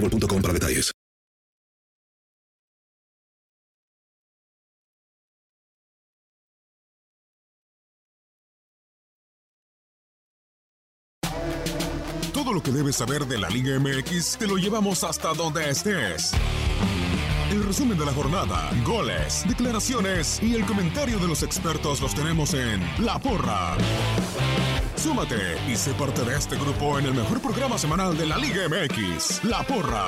boostmobile.com para detalles. Todo lo que debes saber de la Liga MX te lo llevamos hasta donde estés. El resumen de la jornada, goles, declaraciones y el comentario de los expertos los tenemos en La Porra. Súmate y sé parte de este grupo en el mejor programa semanal de la Liga MX, La Porra.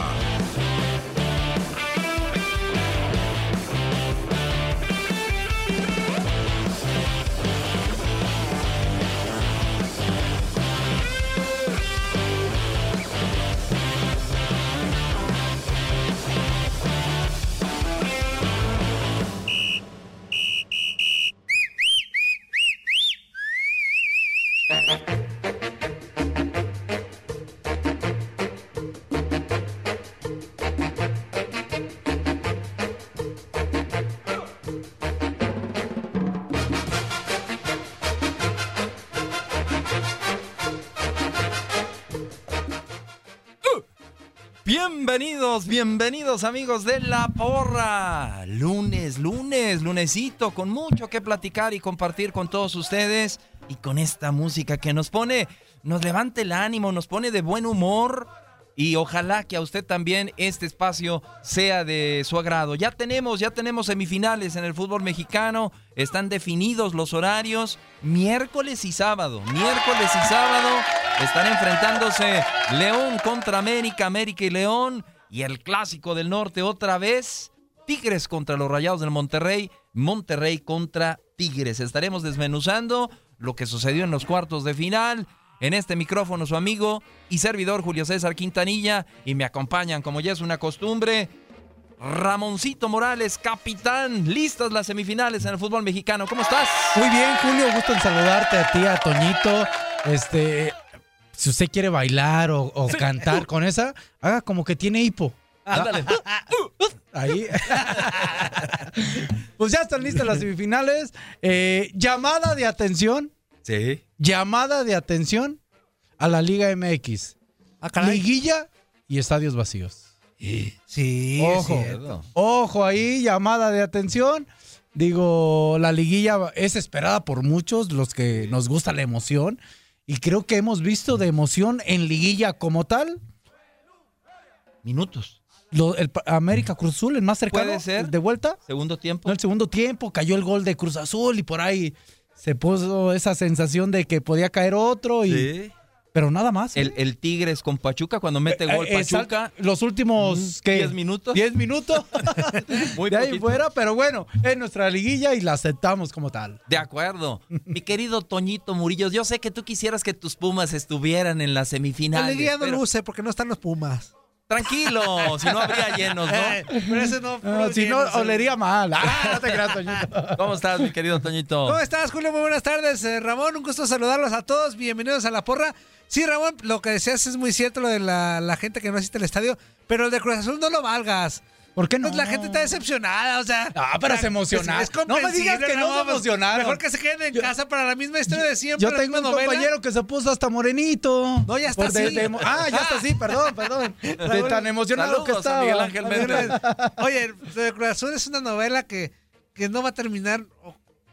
Bienvenidos, bienvenidos amigos de La Porra. Lunes, lunes, lunesito, con mucho que platicar y compartir con todos ustedes. Y con esta música que nos pone, nos levanta el ánimo, nos pone de buen humor. Y ojalá que a usted también este espacio sea de su agrado. Ya tenemos, ya tenemos semifinales en el fútbol mexicano. Están definidos los horarios. Miércoles y sábado. Miércoles y sábado están enfrentándose León contra América, América y León. Y el clásico del norte otra vez. Tigres contra los Rayados del Monterrey. Monterrey contra Tigres. Estaremos desmenuzando lo que sucedió en los cuartos de final. En este micrófono su amigo y servidor Julio César Quintanilla y me acompañan como ya es una costumbre Ramoncito Morales, capitán, listas las semifinales en el fútbol mexicano. ¿Cómo estás? Muy bien, Julio, gusto en saludarte a ti, a Toñito. Este, si usted quiere bailar o, o cantar con esa, haga como que tiene hipo. Ándale. Ahí. pues ya están listas las semifinales. Eh, llamada de atención. Sí. Llamada de atención a la Liga MX. Liguilla y estadios vacíos. Sí, Ojo. Ojo ahí, llamada de atención. Digo, la liguilla es esperada por muchos, los que nos gusta la emoción. Y creo que hemos visto de emoción en liguilla como tal. Minutos. Lo- el América Cruz Azul, el más cercano. Puede ser. el De vuelta. Segundo tiempo. No, el segundo tiempo cayó el gol de Cruz Azul y por ahí se puso esa sensación de que podía caer otro. Y, Sí. Pero nada más. ¿eh? El, el Tigres con Pachuca cuando mete gol Eh. Pachuca. Los últimos, ¿qué? 10 minutos. 10 minutos. Muy de ahí fuera, pero bueno, es nuestra liguilla y la aceptamos como tal. De acuerdo. Mi querido Toñito Murillo, yo sé que tú quisieras que tus Pumas estuvieran en las La semifinales. liguilla no pero- luce porque no están los Pumas. Tranquilo, si no habría llenos, ¿no? Eh, pero ese no. Si no, olería mal. Ah, no te creas, Toñito. ¿Cómo estás, mi querido Toñito? ¿Cómo estás, Julio? Muy buenas tardes, eh, Ramón. Un gusto saludarlos a todos. Bienvenidos a la porra. Sí, Ramón, lo que decías es muy cierto, lo de la, la gente que no asiste al estadio, pero el de Cruz Azul no lo valgas. ¿Por qué no? Pues la gente está decepcionada, o sea. Ah, pero la- se emocionaron. es- es No me digas que no se Ramón, pues, emocionaron. Mejor que se queden en Yo- casa para la misma historia de siempre. Yo tengo un novela. compañero que se puso hasta morenito. No, ya está de- así. de ah, ya está así, perdón, perdón. De tan emocionado que Saludos a estaba. Miguel Ángel Méndez. Oye, lo de Cruz Azul es una novela que, que no va a terminar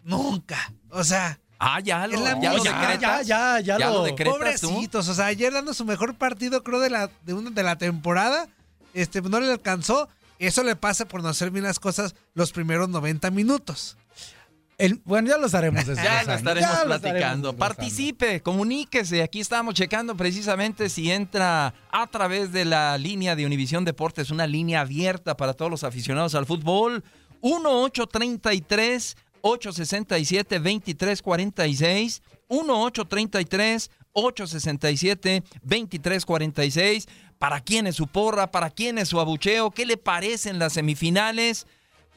nunca. O sea, Ah, ya lo, la ya lo decretas. ya, ya, ya lo lo- decretas tú. Pobrecitos, o sea, ayer dando su mejor partido, creo, de la, de, una, de la temporada, este, no le alcanzó. Eso le pasa por no hacer bien las cosas los primeros 90 minutos. El- bueno, ya lo estaremos Ya lo estaremos Ya lo platicando. Participe, comuníquese. Aquí estamos checando precisamente si entra a través de la línea de Univisión Deportes, una línea abierta para todos los aficionados al fútbol. 1-833 867 2346 1-833 867 2346 ¿Para quién es su porra? ¿Para quién es su abucheo? ¿Qué le parecen las semifinales?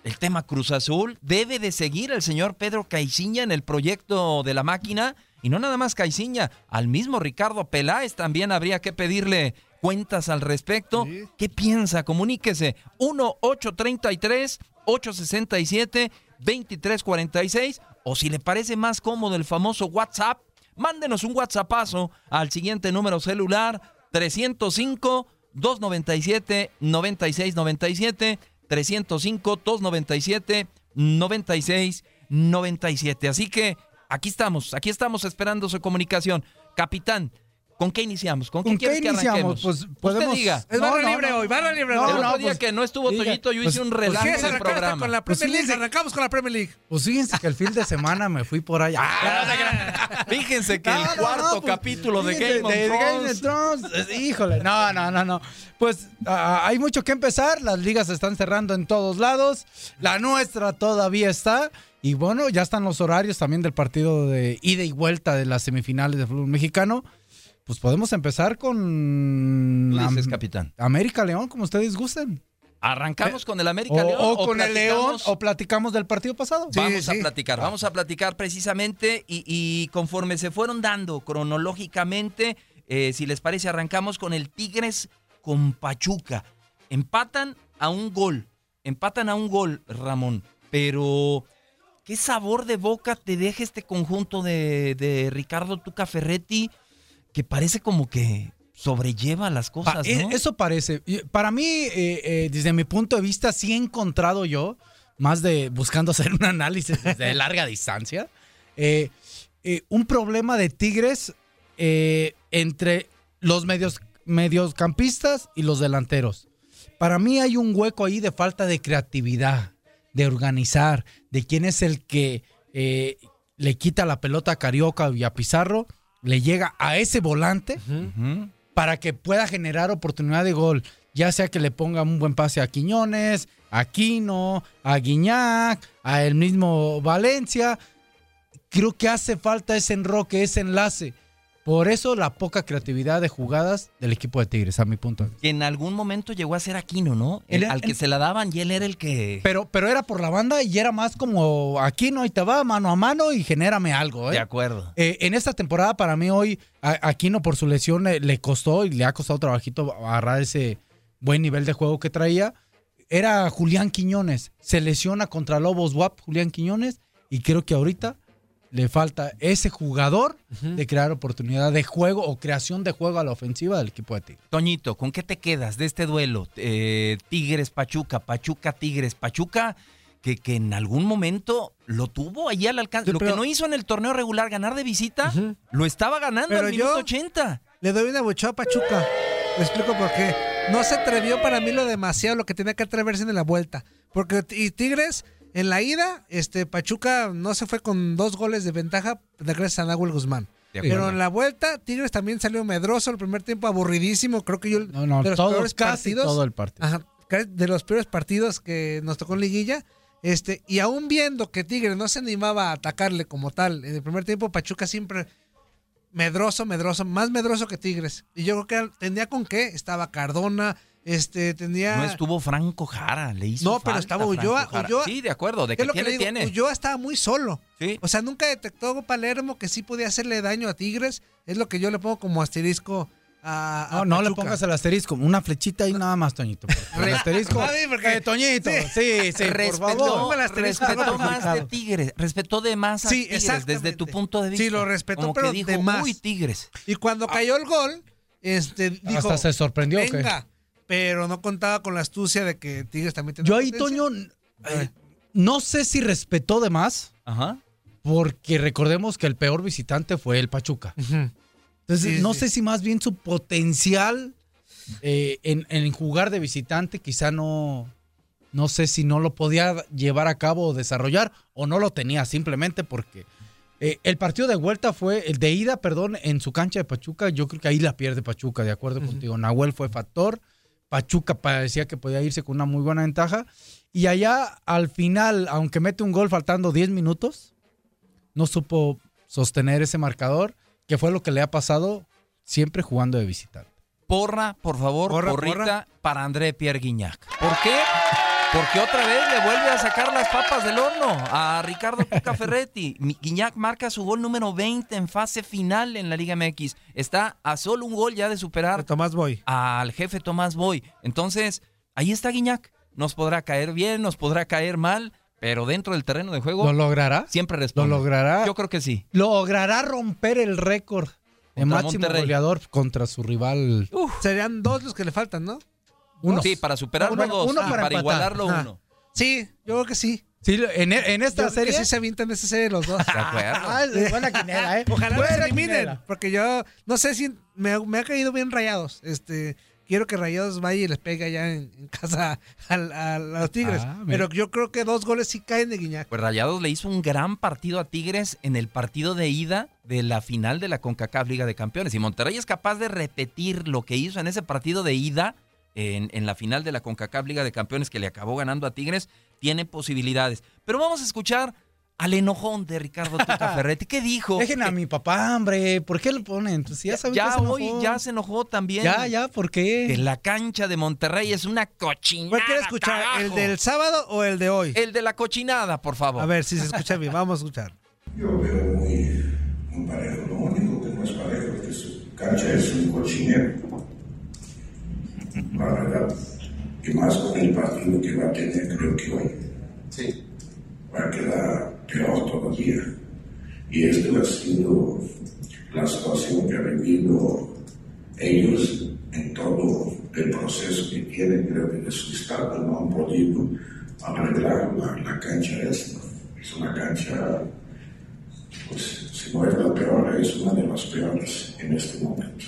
El tema Cruz Azul debe de seguir el señor Pedro Caiciña en el proyecto de la máquina. Y no nada más Caiciña, al mismo Ricardo Peláez también habría que pedirle cuentas al respecto. ¿Qué piensa? Comuníquese. 1-833-867-2346. O si le parece más cómodo el famoso WhatsApp, mándenos un WhatsAppazo al siguiente número celular 305 297 9697 305 297 9697. Así que aquí estamos, aquí estamos esperando su comunicación. Capitán, ¿con qué iniciamos? ¿Con qué ¿Con qué quieres que iniciamos? arranquemos? Pues podemos- Usted diga. Es No, barra no, libre no. hoy, barra libre. No, hoy. el otro no, día pues, que no estuvo diga, Toñito, yo pues, hice un pues, relajo ¿Quieres del programa. con la Pues Premier League? fíjense- Arrancamos con la Premier League. Pues fíjense que el fin de semana me fui por allá. Fíjense que No, el no, cuarto no, pues, capítulo de Game of de Thrones. Game of Thrones, eh, Híjole, no, no, no, no. Pues ah, hay mucho que empezar. Las ligas se están cerrando en todos lados. La nuestra todavía está. Y bueno, ya están los horarios también del partido de ida y vuelta de las semifinales de fútbol mexicano. Pues podemos empezar con Tú dices, capitán. América León, como ustedes gusten. ¿Arrancamos con el América O, León? o con el León, o platicamos del partido pasado. Vamos a platicar, vamos a platicar precisamente y, y conforme se fueron dando cronológicamente, eh, si les parece, arrancamos con el Tigres con Pachuca. Empatan a un gol, empatan a un gol, Ramón, pero ¿qué sabor de boca te deja este conjunto de, de Ricardo Tuca Ferretti que parece como que sobrelleva las cosas, e- ¿no? Eso parece. Para mí, eh, eh, desde mi punto de vista, sí he encontrado yo, más de buscando hacer un análisis de larga distancia, eh, un problema de Tigres entre los medios, mediocampistas y los delanteros. Para mí hay un hueco ahí de falta de creatividad, de organizar, de quién es el que le quita la pelota a Carioca y a Pizarro, le llega a ese volante para que pueda generar oportunidad de gol. Ya sea que le ponga un buen pase a Quiñones, a Quino, a Guiñac, a el mismo Valencia. Creo que hace falta ese enroque, ese enlace. Por eso la poca creatividad de jugadas del equipo de Tigres, a mi punto de vista. Que en algún momento llegó a ser Aquino, ¿no? El- El- al que el- se la daban y él era el que... Pero, pero era por la banda y era más como Aquino, ahí te va, mano a mano y genérame algo. ¿eh? De acuerdo. Eh, en esta temporada, para mí hoy, a- Aquino por su lesión le, le costó y le ha costado trabajito agarrar ese buen nivel de juego que traía. Era Julián Quiñones. Se lesiona contra Lobos WAP, Julián Quiñones, y creo que ahorita le falta ese jugador de crear oportunidad de juego o creación de juego a la ofensiva del equipo de Tigres. Toñito, ¿con qué te quedas de este duelo? Eh, Tigres, Pachuca, Pachuca, Tigres, Pachuca, que, que en algún momento lo tuvo allí al alcance. Sí, lo pero- que no hizo en el torneo regular, ganar de visita, lo estaba ganando Pero al yo- minuto 80. Le doy una buchada a Pachuca. Le explico por qué. No se atrevió para mí lo demasiado lo que tenía que atreverse en la vuelta. Porque y Tigres, en la ida, este Pachuca no se fue con dos goles de ventaja de gracias a Nahuel Guzmán. Pero en la vuelta, Tigres también salió medroso el primer tiempo, aburridísimo. Creo que yo No, no, de los todo, peores casi partidos. todo el partido. Ajá, de los peores partidos que nos tocó en liguilla. Este, y aún viendo que Tigres no se animaba a atacarle como tal, en el primer tiempo Pachuca siempre medroso, medroso, más medroso que Tigres. Y yo creo que tenía con qué, estaba Cardona, Este, tenía... No estuvo Franco Jara, le hizo No, pero falta estaba Ulloa. Ulloa- Sí, de acuerdo, de ¿Qué que es lo que tiene, le digo? tiene. Ulloa estaba muy solo. Sí. O sea, nunca detectó Palermo que sí podía hacerle daño a Tigres. Es lo que yo le pongo como asterisco a, a No, no le pongas el asterisco, una flechita ahí nada más, Toñito. El asterisco. Porque- Eh, Toñito, Sí. sí, sí, por respetó, favor. Póngale asterisco, respetó más de. Tigres, respetó de más a Sí, Tigres desde tu punto de vista. Sí, lo respetó, Como pero que dijo, de más. uy, Tigres. Y cuando cayó el gol, este, dijo... Hasta se sorprendió. ¿o qué? Pero no contaba con la astucia de que Tigres también tenía Yo ahí, potencia. Toño, eh, no sé si respetó de más, Ajá. porque recordemos que el peor visitante fue el Pachuca. Entonces, Sí, no sí. sé si más bien su potencial eh, en, en jugar de visitante quizá no, no sé si no lo podía llevar a cabo o desarrollar o no lo tenía simplemente porque eh, el partido de vuelta fue, el de ida, perdón, en su cancha de Pachuca, yo creo que ahí la pierde Pachuca, de acuerdo contigo. Nahuel fue factor, Pachuca parecía que podía irse con una muy buena ventaja y allá al final, aunque mete un gol faltando 10 minutos, no supo sostener ese marcador, que fue lo que le ha pasado siempre jugando de visitante. Porra, por favor, Porra, porrita porra. para André Pierre Guignac. ¿Por qué? Porque otra vez le vuelve a sacar las papas del horno a Ricardo Tuca Ferretti. Guiñac marca su gol número 20 en fase final en la Liga MX. Está a solo un gol ya de superar De Tomás Boy. al jefe Tomás Boy. Entonces, ahí está Guiñac. Nos podrá caer bien, nos podrá caer mal, pero dentro del terreno de juego ¿Lo logrará? siempre ¿Lo responde. logrará? Yo creo que sí. ¿Logrará romper el récord de máximo Monterrey. goleador contra su rival? Serían dos los que le faltan, ¿no? Uno. Sí, para superarlo Uno- dos uno y para para, igualarlo Ajá. uno. Sí, yo creo que sí. Sí, en, en Yo esta creo serie. que sí se avientan esa serie los dos. De acuerdo. Ah, es buena quinela, ¿eh? Ojalá Buena los eliminen, porque yo no sé si me, ha- me ha caído bien Rayados. Este, quiero que Rayados vaya y les pegue allá en, en casa al- a, los Tigres. Ah, pero yo creo que dos goles sí caen de Guiñac. Pues Rayados le hizo un gran partido a Tigres en el partido de ida de la final de la CONCACAF Liga de Campeones. Y Monterrey es capaz de repetir lo que hizo en ese partido de ida en, en la final de la CONCACAF Liga de Campeones que le acabó ganando a Tigres. Tiene posibilidades. Pero vamos a escuchar al enojón de Ricardo Tuca Ferretti. ¿Qué dijo? Dejen a mi papá, hombre. ¿Por qué lo ponen? Pues ya saben que ya se hoy enojó. ya se enojó también. Ya, ya, ¿por Que qué? la cancha de Monterrey es una cochinada. ¿Cuál quiere escuchar? ¿El del sábado o el de hoy? El de la cochinada, por favor. A ver si se escucha bien. Vamos a escuchar. Yo veo muy, muy parejo. Lo único que no es parejo es que su cancha es un cochinero. La verdad. Y más con el partido que va a tener, creo que hoy. Sí. Va a quedar peor todavía. Y esto ha sido la situación que han vivido ellos en todo el proceso que tienen, creo que de su estado no han podido arreglar la, la cancha esta. Es una cancha pues si no es la peor, es una de las peores en este momento.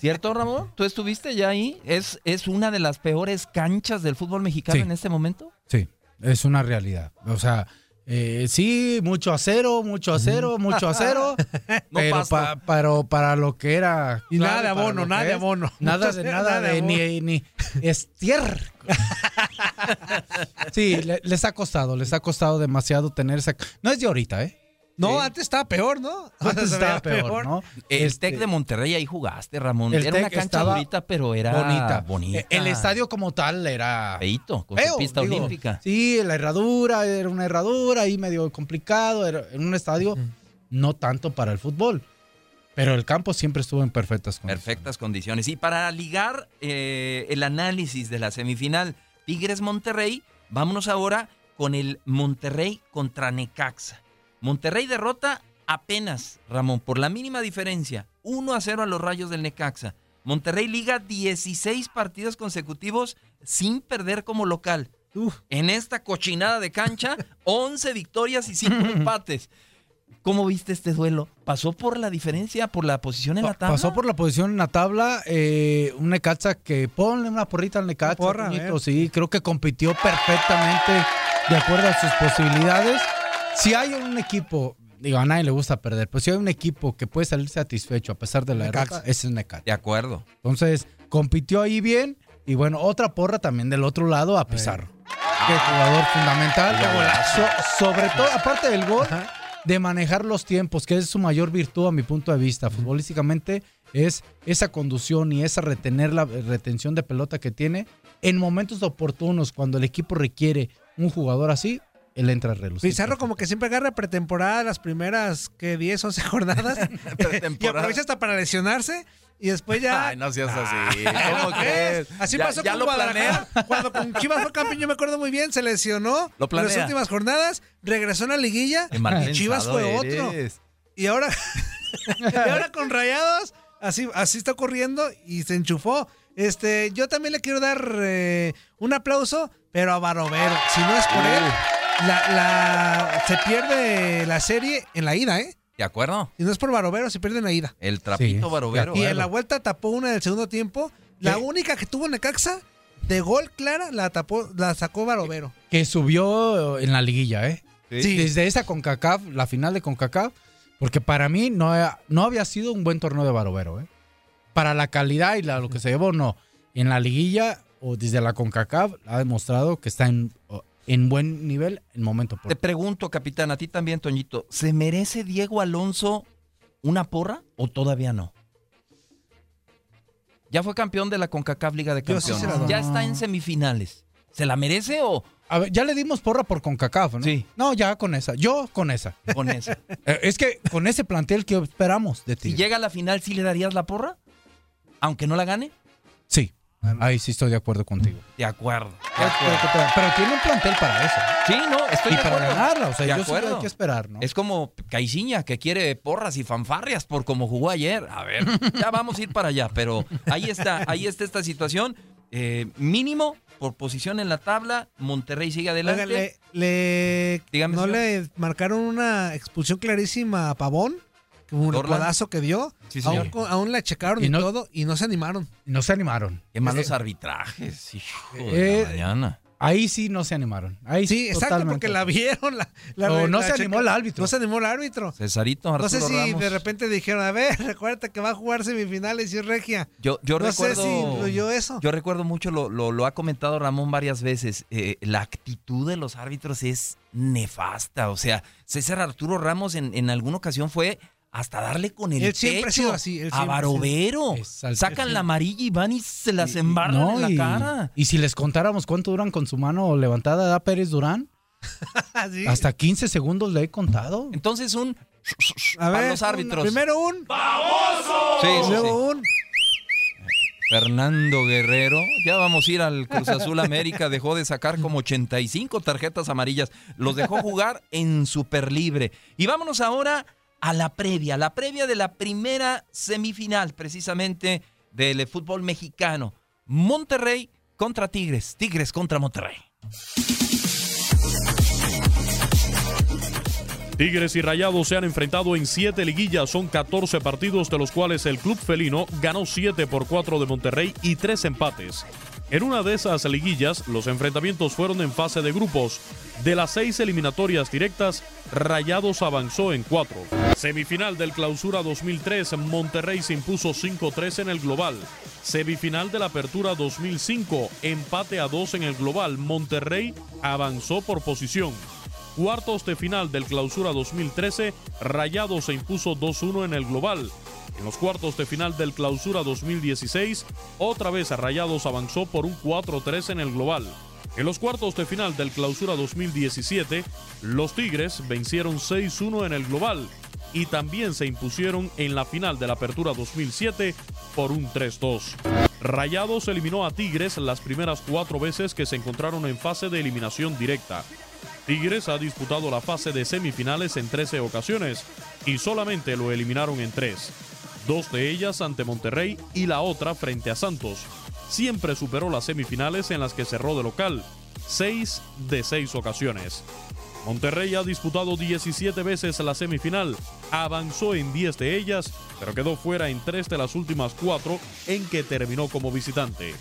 ¿Cierto, Ramón? ¿Tú estuviste ya ahí? ¿Es, es una de las peores canchas del fútbol mexicano Sí. en este momento? Sí, es una realidad. O sea, eh, sí, mucho acero, mucho acero, mucho acero. No pero, pa- pero para lo que era. Y nada de abono, nada de abono. Nada de nada de ni, ni estier. sí, le- les ha costado, les ha costado demasiado tener esa. No es de ahorita, ¿eh? No, Sí. antes estaba peor, ¿no? Antes estaba peor, ¿no? El Este, Tec de Monterrey ahí jugaste, Ramón. el era una cancha durita, pero era bonita. bonita. Eh, El estadio como tal era Feíto, con feo, su pista digo. olímpica. Sí, la herradura era una herradura ahí medio complicado, era en un estadio no tanto para el fútbol, pero el campo siempre estuvo en perfectas condiciones. Perfectas condiciones. Y para ligar eh, el análisis de la semifinal Tigres-Monterrey, vámonos ahora con el Monterrey contra Necaxa. Monterrey derrota apenas, Ramón, por la mínima diferencia, 1 a 0 a los rayos del Necaxa. Monterrey liga 16 partidos consecutivos sin perder como local. En esta cochinada de cancha, 11 victorias y 5 empates. ¿Cómo viste este duelo? ¿Pasó por la diferencia, por la posición en la tabla? Pasó por la posición en la tabla, eh, un Necaxa que ponle una porrita al Necaxa, porra, sí, creo que compitió perfectamente de acuerdo a sus posibilidades. Si hay un equipo, digo, a nadie le gusta perder, pero si hay un equipo que puede salir satisfecho a pesar de la derrota, ese es Necaxa. De acuerdo. Entonces, compitió ahí bien. Y bueno, otra porra también del otro lado a Pizarro. Que jugador fundamental. Qué golazo. So- sobre todo, aparte del gol, de manejar los tiempos, que es su mayor virtud a mi punto de vista. Futbolísticamente es esa conducción y esa retener la retención de pelota que tiene en momentos oportunos cuando el equipo requiere un jugador así, él entra a relucir. Pizarro como que siempre agarra pretemporada las primeras que 10, 11 jornadas y aprovecha hasta para lesionarse y después ya Ay, no seas así. ¿Cómo ¿Cómo crees? Así Ya- pasó ya con lo Guadalajara. Cuando con Chivas fue campeón, yo me acuerdo muy bien, se lesionó Lo en las últimas jornadas, regresó a la liguilla Qué y Chivas fue otro. Y ahora, y ahora con Rayados, así, así está ocurriendo y se enchufó. Este, yo también le quiero dar eh, un aplauso, pero a Barovero. Si no es por él, la, la- se pierde la serie en la ida, ¿eh? ¿De acuerdo? Si no es por Barovero, se pierde en la ida. El trapito Sí, barovero. Y en la vuelta tapó una del segundo tiempo. La única que tuvo Necaxa, de gol clara, la tapó, la sacó Barovero. Que subió en la liguilla, ¿eh? Sí. Desde esa CONCACAF, la final de CONCACAF, porque para mí no, no había sido un buen torneo de Barovero, ¿eh? Para la calidad y la- lo que se llevó, no. En la liguilla o desde la CONCACAF ha demostrado que está en, en buen nivel en momento. Te pregunto, capitán, a ti también, Toñito, ¿se merece Diego Alonso una porra o todavía no? Ya fue campeón de la CONCACAF Liga de sí Campeones. ya está en semifinales. ¿Se la merece o A ver, ya le dimos porra por CONCACAF, ¿no? Sí. No, ya con esa. Yo con esa. con eso? Eh, es que con ese plantel que esperamos de ti. si llega a la final, ¿sí le darías la porra? Aunque no la gane. Sí. Ahí sí estoy de acuerdo contigo. De acuerdo. de Pero, acuerdo. pero- pero tiene un plantel para eso. Sí, no, estoy y de para acuerdo. ganarla, o sea, De yo sí acuerdo. hay que esperar, ¿no? Es como Caiciña que quiere porras y fanfarrias por como jugó ayer. A ver, ya vamos a ir para allá, pero ahí está, ahí está esta situación. Eh, mínimo por posición en la tabla, Monterrey sigue adelante. Oiga, le, le- Dígame, ¿No señor. le marcaron una expulsión clarísima a Pavón? Un cuadazo que dio. Sí, aún, con- aún la checaron y, Y no- todo y no se animaron. No se animaron. Qué malos Eh, arbitrajes, hijo de Eh, la mañana. Ahí sí no se animaron. Ahí Sí, exacto, totalmente. porque la vieron. La, la- O no la se animó el árbitro. No se animó el árbitro. Cesarito No Arturo sé si Ramos. de repente dijeron, a ver, recuerda que va a jugar semifinales y es regia. Yo, yo no recuerdo. sé si influyó eso. Yo recuerdo mucho, lo, lo, lo ha comentado Ramón varias veces. eh, la actitud de los árbitros es nefasta. O sea, César Arturo Ramos en, en alguna ocasión fue hasta darle con el Él siempre ha pecho sido así, él a Barovero. Sacan sí. la amarilla y van y se las embarran No, en la y, cara. y si les contáramos cuánto duran con su mano levantada da Pérez Durán, Sí. hasta 15 segundos le he contado. Entonces un A ver, los árbitros. Primero un, Sí, sí, luego sí. un. Fernando Guerrero, ya vamos a ir al Cruz Azul América, dejó de sacar como 85 tarjetas amarillas, los dejó jugar en super libre. Y vámonos ahora a la previa, la previa de la primera semifinal precisamente del fútbol mexicano. Monterrey contra Tigres, Tigres contra Monterrey. Tigres y Rayados se han enfrentado en siete liguillas, son 14 partidos de los cuales el club felino ganó 7 por 4 de Monterrey y 3 empates. En una de esas liguillas, los enfrentamientos fueron en fase de grupos. De las seis eliminatorias directas, Rayados avanzó en 4. Semifinal del Clausura 2003, Monterrey se impuso 5-3 en el global. Semifinal de la Apertura 2005, empate a 2 en el global. Monterrey avanzó por posición. Cuartos de final del Clausura 2013, Rayados se impuso 2-1 en el global. En los cuartos de final del Clausura 2016, otra vez Rayados avanzó por un 4-3 en el global. En los cuartos de final del Clausura 2017, los Tigres vencieron 6-1 en el global y también se impusieron en la final de la Apertura 2007 por un 3-2. Rayados eliminó a Tigres las primeras cuatro veces que se encontraron en fase de eliminación directa. Tigres ha disputado la fase de semifinales en 13 ocasiones y solamente lo eliminaron en tres. Dos de ellas ante Monterrey y la otra frente a Santos. Siempre superó las semifinales en las que cerró de local, seis de seis ocasiones. Monterrey ha disputado 17 veces la semifinal, avanzó en 10 de ellas, pero quedó fuera en tres de las últimas cuatro en que terminó como visitante.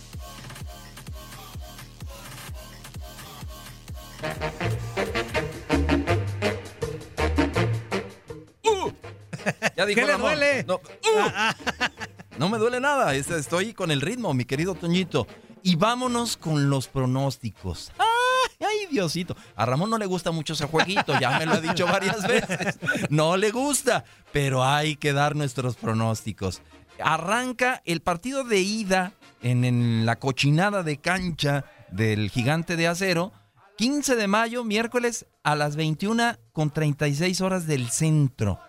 Ya dijo ¿Qué le duele? No, ¡uh! No me duele nada, es- estoy con el ritmo, mi querido Toñito. Y vámonos con los pronósticos. ¡Ay, Diosito. A Ramón no le gusta mucho ese jueguito, ya me lo ha dicho varias veces. No le gusta, pero hay que dar nuestros pronósticos. Arranca el partido de ida en, en la cochinada de cancha del gigante de acero. 15 de mayo, miércoles a las 21 con 36 horas del centro.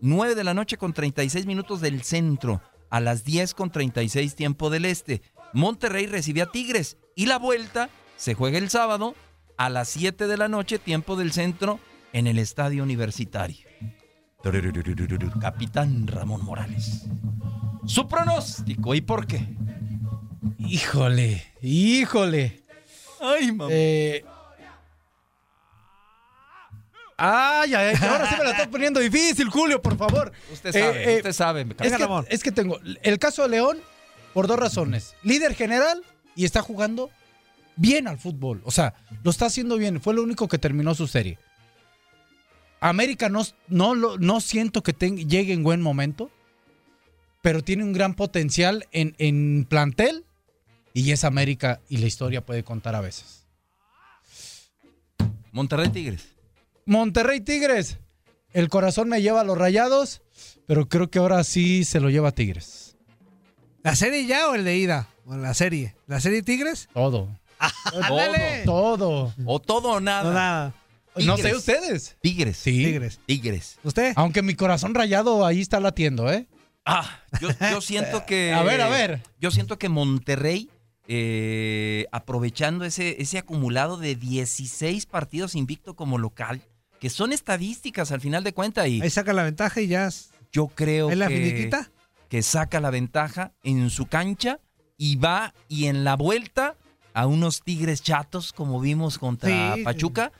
9 de la noche con 36 minutos del centro. A las 10 con 36 tiempo del este. Monterrey recibe a Tigres. Y la vuelta se juega el sábado a las 7 de la noche, tiempo del centro, en el estadio universitario. Capitán Ramón Morales. Su pronóstico y por qué. Híjole, híjole. Ay, mamá. Eh, Ay, ay, ay, ahora sí me la estás poniendo difícil, Julio, por favor. Usted sabe, usted sabe. Es que, es que tengo el caso de León por dos razones. Líder general y está jugando bien al fútbol. O sea, lo está haciendo bien. Fue lo único que terminó su serie. América no, no, no siento que llegue en buen momento, pero tiene un gran potencial en, en plantel y es América y la historia puede contar a veces. Monterrey Tigres. Monterrey Tigres. El corazón me lleva a los rayados, pero creo que ahora sí se lo lleva a Tigres. ¿La serie ya o el de ida? O la serie. ¿La serie Tigres? Todo. Ándale. Todo. O todo o nada. No, nada. No sé ustedes. Tigres. Sí. Tigres. Tigres. ¿Usted? Aunque mi corazón rayado ahí está latiendo, ¿eh? Ah, yo, yo siento que. A ver, a ver. Yo siento que Monterrey, eh, aprovechando ese, ese acumulado de 16 partidos invicto como local, que son estadísticas al final de cuentas, y Ahí saca la ventaja y ya. es- yo creo ¿Es la que, finiquita? que saca la ventaja en su cancha y va y en la vuelta a unos Tigres chatos, como vimos contra Sí. Pachuca.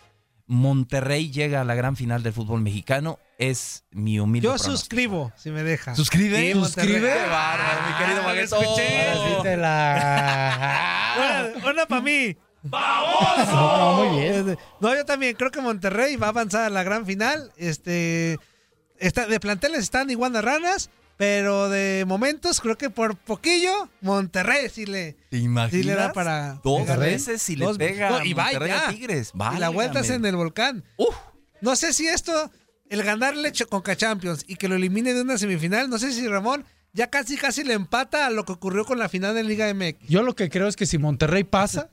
Monterrey llega a la gran final del fútbol mexicano. Es mi humilde Yo pronóstico. suscribo, si me deja. ¿Suscribe? Sí. ¿Suscribe? Qué bárbaro, mi querido Ah, escuché. Una, una para mí. No, no, muy bien. No, yo también creo que Monterrey va a avanzar a la gran final. Este, está, de planteles están igual de ranas, pero de momentos creo que por poquillo Monterrey sí le, ¿Te imaginas? sí le da para Dos pegarle. veces si le Dos- pega no, y va Monterrey ya. a Tigres. Y la vuelta es Válgame. en el volcán. Uf. No sé si esto, el ganarle Conca Champions y que lo elimine de una semifinal, no sé si Ramón ya casi casi le empata a lo que ocurrió con la final de Liga MX. Yo lo que creo es que si Monterrey pasa,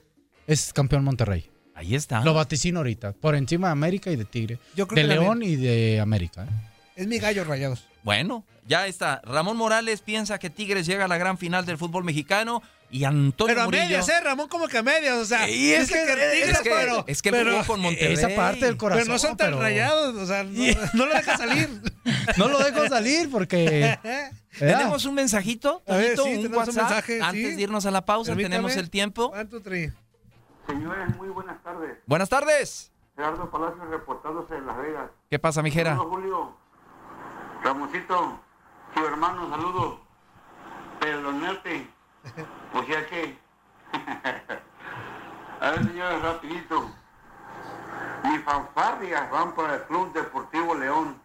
es campeón Monterrey. Ahí está. Lo vaticino ahorita. Por encima de América y de Tigre. Yo creo De que León y de América. ¿eh? Es mi gallo rayados. Bueno, ya está. Ramón Morales piensa que Tigres llega a la gran final del fútbol mexicano y Antonio Pero a Murillo. medias, ¿eh? Ramón como que a medias, o sea. Y es que- Tigres, es que, pero, es que pero, jugó con Monterrey. Esa parte del corazón. pero no son tan pero rayados, o sea, no, no lo deja salir. No lo dejo salir porque. ¿verdad? Tenemos un mensajito, A ver, sí, un tenemos un WhatsApp. mensaje, Antes sí. de irnos a la pausa, Permítame. tenemos el tiempo. One, two, three. Señores, muy buenas tardes. Buenas tardes. Gerardo Palacios reportándose de Las Vegas. ¿Qué pasa, mijera? Saludos, Julio. Ramoncito, su hermano, saludos. Pelonete. O sea que... A ver, señores, rapidito. Mis fanfarrias van para el Club Deportivo León.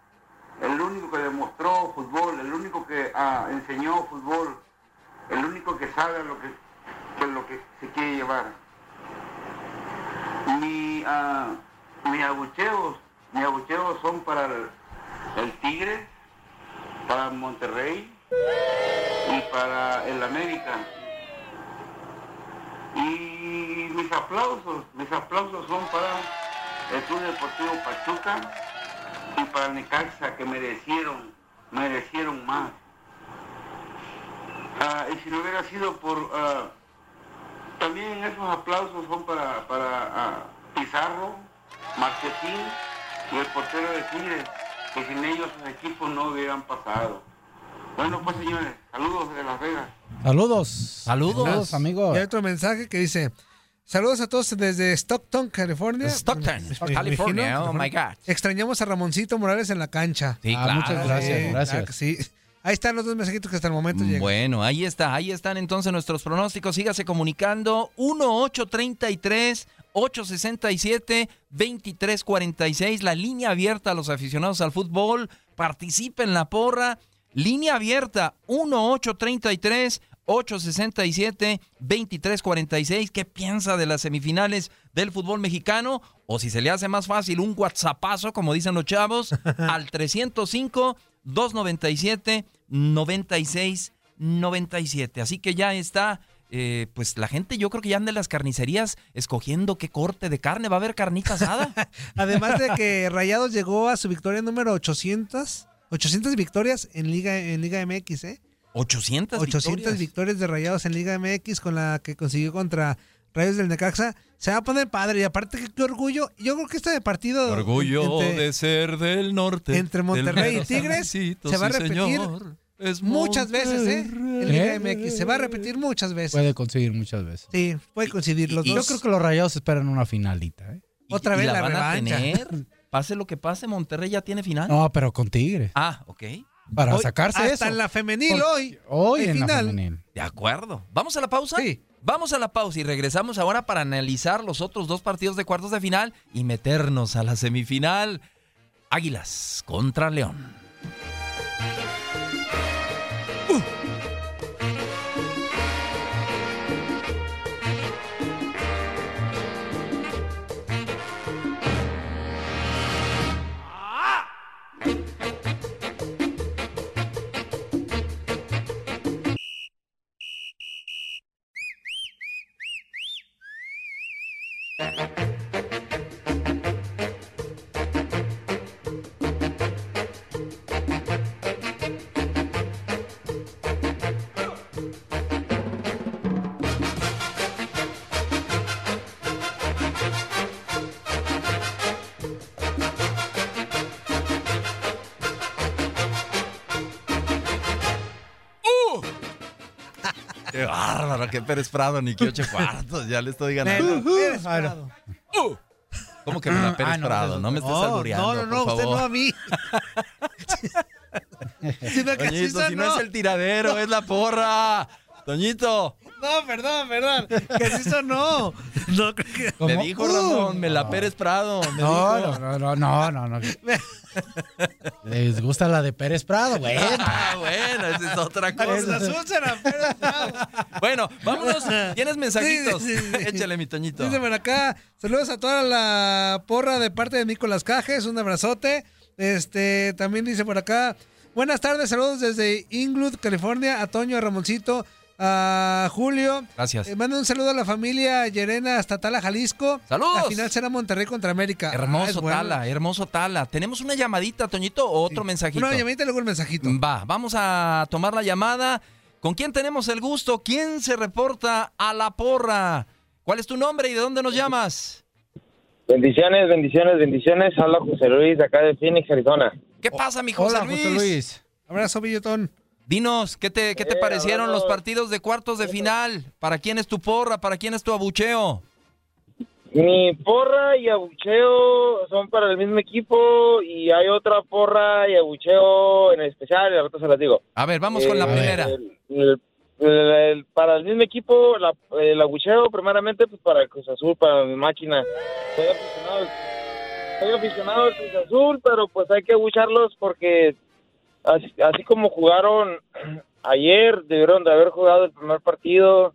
El único que demostró fútbol, el único que ah, enseñó fútbol, el único que sabe lo que, que lo que se quiere llevar. Mi, ah, mis abucheos, mis abucheos son para el, el Tigre, para Monterrey y para el América. Y mis aplausos, mis aplausos son para el Club Deportivo Pachuca y para el Necaxa que merecieron, merecieron más. Ah, y si no hubiera sido por ah, también esos aplausos son para, para ah, Pizarro, Marquetín y el portero de Tigres, que sin ellos sus equipos no hubieran pasado. Bueno, pues señores, saludos desde Las Vegas. Saludos. Saludos. amigos. Y hay otro mensaje que dice: Saludos a todos desde Stockton, California. Stockton, California. Oh my God. Extrañamos a Ramoncito Morales en la cancha. Sí, Ah, claro. muchas gracias, Sí, gracias. sí. Ahí están los dos mensajitos que hasta el momento llegan. Bueno, ahí está, ahí están entonces nuestros pronósticos. Sígase comunicando 1833 867 2346, la línea abierta a los aficionados al fútbol. Participe en la porra. Línea abierta 1833 867-2346. ¿Qué piensa de las semifinales del fútbol mexicano? O si se le hace más fácil, un WhatsAppazo, como dicen los chavos, al 305-297-9697. Así que ya está. eh, pues la gente, yo creo que ya anda en las carnicerías escogiendo qué corte de carne. ¿Va a haber carnita asada? Además de que Rayados llegó a su victoria número 800, 800 victorias en Liga, en Liga MX, ¿eh? 800 800 victorias. victorias de Rayados en Liga MX con la que consiguió contra Rayos del Necaxa. Se va a poner padre y aparte que qué orgullo. Yo creo que este partido Orgullo entre, de ser del norte. entre Monterrey y Tigres Sancito, se va a repetir señor. Es muchas veces, ¿eh? Liga ¿Eh? MX se va a repetir muchas veces. Puede conseguir muchas veces. Sí, puede coincidir los Yo dos. creo que los rayados esperan una finalita. ¿eh? Otra ¿Y vez la, la, van a revancha. tener? Pase lo que pase, Monterrey ya tiene final. No, pero con Tigres. Ah, ok. Para Hoy- sacarse hasta eso. en la femenil hoy. Hoy el en la femenil. De acuerdo. ¿Vamos a la pausa? Sí. Vamos a la pausa y regresamos ahora para analizar los otros dos partidos de cuartos de final y meternos a la semifinal. Águilas contra León. Bárbaro, qué Pérez Prado, ni qué ocho cuartos. Ya le estoy ganando. Nelo, Pérez Prado. ¿Cómo que me la Pérez Ah, no, Prado? No me estés No, albureando, no, no, no, por usted favor. no a mí. Que si no sonó. es el tiradero, es la porra. Toñito, No, perdón, perdón. Que así sonó. No creo que. me ¿Cómo? dijo Ramón, me la Pérez Prado. Me No, dijo. no, no, no, no, no, no. Les gusta la de Pérez Prado, güey. Ah, bueno, esa es otra cosa. Azul será Pérez Prado. Bueno, vámonos. ¿Tienes mensajitos? Sí, sí, sí. Échale, mi Toñito. Dice por acá, saludos a toda la porra de parte de Nicolás Cajes, un abrazote. Este, también dice por acá, buenas tardes, saludos desde Inglewood, California, a Toño, a Ramoncito, a Julio. Gracias. Eh, manda un saludo a la familia Yerena hasta Tala, Jalisco. ¡Saludos! La final será Monterrey contra América. Ah, Hermoso bueno. Tala, hermoso Tala. ¿Tenemos una llamadita, Toñito, o otro mensajito? Una llamadita y luego el mensajito. Va, vamos a tomar la llamada. ¿Con quién tenemos el gusto? ¿Quién se reporta a la porra? ¿Cuál es tu nombre y de dónde nos llamas? Bendiciones, bendiciones, bendiciones. Habla José Luis de acá de Phoenix, Arizona. ¿Qué pasa, mi José Hola, Luis? José Luis. Abrazo, Billetón. Dinos, ¿qué te, qué te Eh, parecieron hablando- los partidos de cuartos de final? ¿Para quién es tu porra? ¿Para quién es tu abucheo? Mi porra y abucheo son para el mismo equipo y hay otra porra y abucheo en especial y ahorita se las digo. A ver, vamos con la Eh, primera. el- el- el- para el mismo equipo, la- el abucheo primeramente pues para el Cruz Azul, para mi máquina. Soy aficionado, soy aficionado al Cruz Azul, pero pues hay que abucharlos porque así, así como jugaron ayer, debieron de haber jugado el primer partido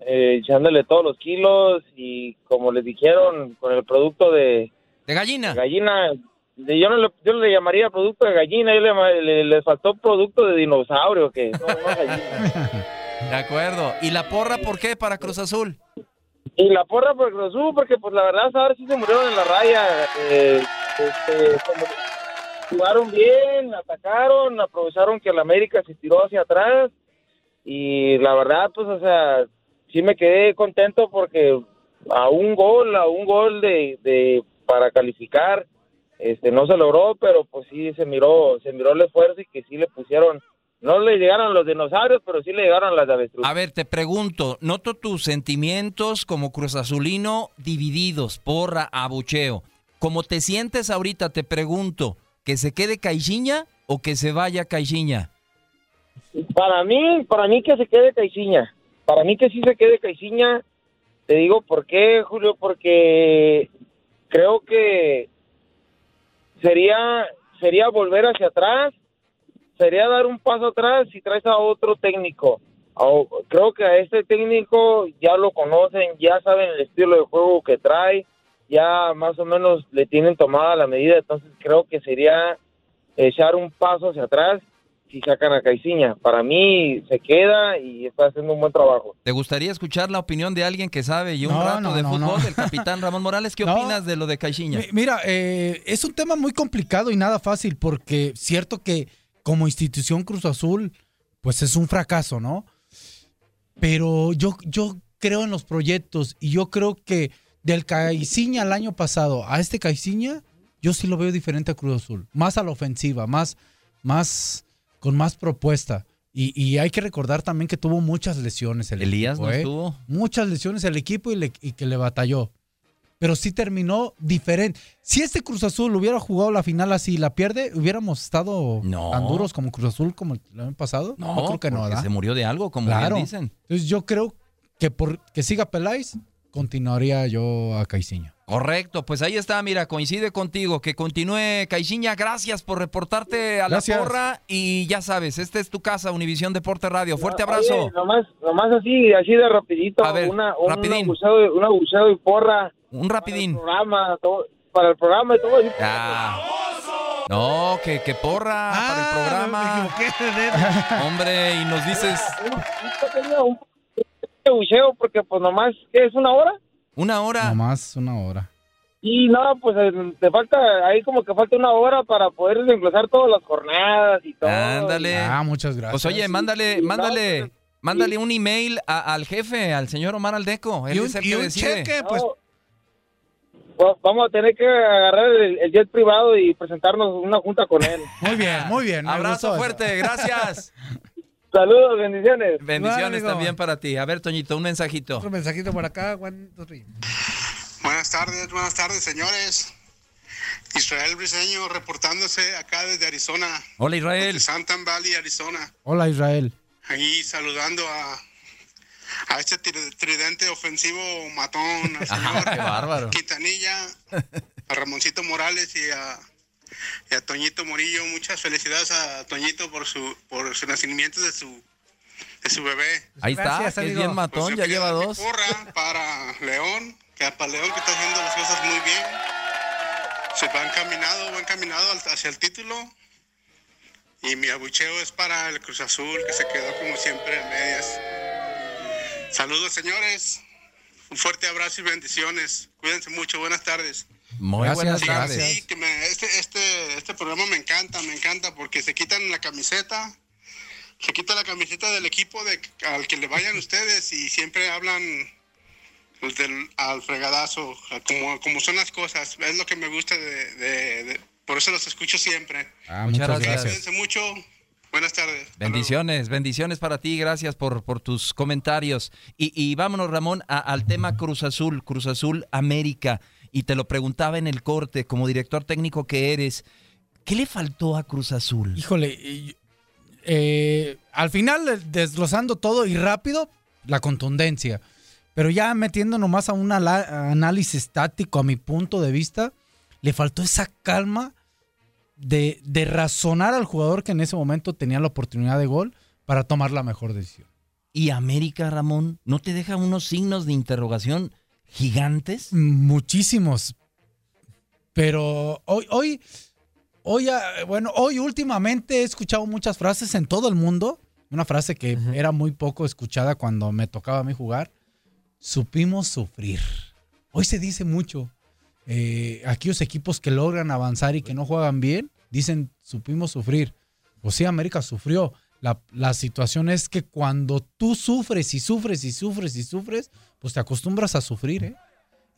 eh, echándole todos los kilos y como les dijeron con el producto de De gallina. gallina de- yo no le, yo le llamaría producto de gallina yo le, le- les faltó producto de dinosaurio que no, no gallina. De acuerdo. ¿Y la porra por qué para Cruz Azul? y la porra por Cruz Azul porque pues la verdad ahora sí se murieron en la raya eh, este, como jugaron bien atacaron aprovecharon que el América se tiró hacia atrás y la verdad pues o sea sí me quedé contento porque a un gol a un gol de, de para calificar este no se logró pero pues sí se miró se miró el esfuerzo y que sí le pusieron no le llegaron los dinosaurios pero sí le llegaron las de avestruz A ver, te pregunto, noto tus sentimientos como Cruz Azulino divididos, porra, abucheo. ¿Cómo te sientes ahorita? Te pregunto, ¿que se quede Caixinha o que se vaya Caixinha? Para mí, para mí que se quede Caiciña. Para mí que sí se quede Caiciña. Te digo por qué, Julio, porque creo que sería sería volver hacia atrás, sería dar un paso atrás si traes a otro técnico. Creo que a este técnico ya lo conocen, ya saben el estilo de juego que trae, ya más o menos le tienen tomada la medida, entonces creo que sería echar un paso hacia atrás si sacan a Caiciña. Para mí se queda y está haciendo un buen trabajo. ¿Te gustaría escuchar la opinión de alguien que sabe y un No, rato no, de no, fútbol, no. del capitán Ramón Morales? ¿Qué No. opinas de lo de Caixinha? Mi- Mira, eh, es un tema muy complicado y nada fácil porque cierto que como institución Cruz Azul, pues es un fracaso, ¿no? Pero yo, yo creo en los proyectos y yo creo que del Caiciña al año pasado a este Caiciña, yo sí lo veo diferente a Cruz Azul. Más a la ofensiva, más, más, con más propuesta. Y, y hay que recordar también que tuvo muchas lesiones el Elías equipo, no ¿eh? estuvo. Muchas lesiones el equipo y, le- y que le batalló. Pero sí terminó diferente. Si este Cruz Azul hubiera jugado la final así y la pierde, hubiéramos estado No. tan duros como Cruz Azul como el año pasado. No, creo que no, se murió de algo, como Claro. bien dicen. Entonces yo creo que por que siga Peláez, continuaría yo a Caiciña. Correcto, pues ahí está, mira, coincide contigo. Que continúe Caixinha, gracias por reportarte a Gracias. la porra. Y ya sabes, esta es tu casa, Univisión Deporte Radio. Fuerte abrazo. Oye, nomás, nomás así, así de rapidito, A ver, una, un rapidín. un abusado y porra. Un rapidín. Para el programa, todo- para el programa y todo. Ah. No, que, que porra Ah, para el programa. Hombre, y nos dices Un pequeño- un pequeño bucheo, porque pues nomás, ¿qué es una hora? una hora. Nomás una hora. Y no, pues te falta, ahí como que falta una hora para poder desglosar todas las jornadas y todo. Ándale. Ah, muchas gracias. Pues oye, mándale, sí, mándale, no, mándale un email a- al jefe, al señor Omar Aldeco. Él Y un, es el y que un decide. cheque, pues No, Vamos a tener que agarrar el, el jet privado y presentarnos una junta con él. Muy bien, muy bien. Abrazo fuerte, gracias. Saludos, bendiciones. Bendiciones también para ti. A ver, Toñito, un mensajito. otro mensajito por acá. three. Buenas tardes, buenas tardes, señores. Israel Briseño reportándose acá desde Arizona, Hola, Israel. de Santa Valley, Arizona. Hola Israel. Ahí saludando a, a este tri- tridente ofensivo matón, al señor Qué bárbaro. Quintanilla, a Ramoncito Morales y a, y a Toñito Morillo. Muchas felicidades a Toñito por su por su nacimiento de su de su bebé. Ahí está, Gracias, que es bien matón, Pues ya lleva dos. Porra para León, que para León que está haciendo las cosas muy bien. Se va encaminado, va encaminado al- hacia el título. Y mi abucheo es para el Cruz Azul, que se quedó como siempre en medias. Saludos, señores. Un fuerte abrazo y bendiciones. Cuídense mucho. Buenas tardes. Muy Gracias, buenas tardes. Sí, que me- este, este, este programa me encanta, me encanta porque se quitan la camiseta, se quita la camiseta del equipo de, al que le vayan ustedes y siempre hablan pues, del, al fregadazo, como, como son las cosas. Es lo que me gusta de, de- de- por eso los escucho siempre. Ah, Muchas muchas gracias. gracias. Cuídense mucho. Buenas tardes. Bendiciones, bendiciones para ti, gracias por, por tus comentarios. Y, y vámonos, Ramón, a- al tema Cruz Azul, Cruz Azul América. Y te lo preguntaba en el corte, como director técnico que eres, ¿qué le faltó a Cruz Azul? Híjole, eh, al final eh, desglosando todo y rápido, la contundencia. Pero ya metiendo nomás a un análisis estático, a mi punto de vista, le faltó esa calma de, de razonar al jugador que en ese momento tenía la oportunidad de gol para tomar la mejor decisión. ¿Y América, Ramón, no te deja unos signos de interrogación gigantes? Muchísimos. Pero hoy, hoy, hoy, ah, bueno, hoy últimamente he escuchado muchas frases en todo el mundo. Una frase que era muy poco escuchada cuando me tocaba a mí jugar. Supimos sufrir. Hoy se dice mucho. eh, aquellos equipos que logran avanzar y que no juegan bien, dicen supimos sufrir. Pues sí, América sufrió. La, la situación es que cuando tú sufres y sufres y sufres y sufres, pues te acostumbras a sufrir, ¿eh?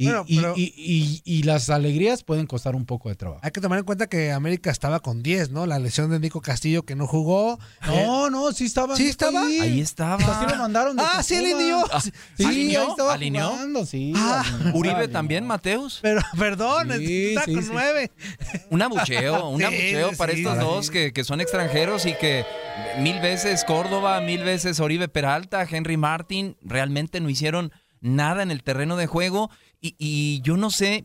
Y, Bueno, y- pero- y- y- y las alegrías pueden costar un poco de trabajo. Hay que tomar en cuenta que América estaba con 10, ¿no? La lesión de Nico Castillo que no jugó. No, no, sí estaba. ¿Sí estaba? Ahí estaba. Así lo mandaron. de Ah, sí, alineó. Sí, ¿Alineó? ahí estaba ¿Alineó? jugando, sí. Ah, alineó, Uribe alineó. también, Mateus. Pero, perdón, Sí, está sí, con sí. 9. Un abucheo, un Sí, abucheo para sí, estos dos que, que son extranjeros y que mil veces Córdoba, mil veces Oribe Peralta, Henry Martin, realmente no hicieron nada en el terreno de juego. Y, y yo no sé,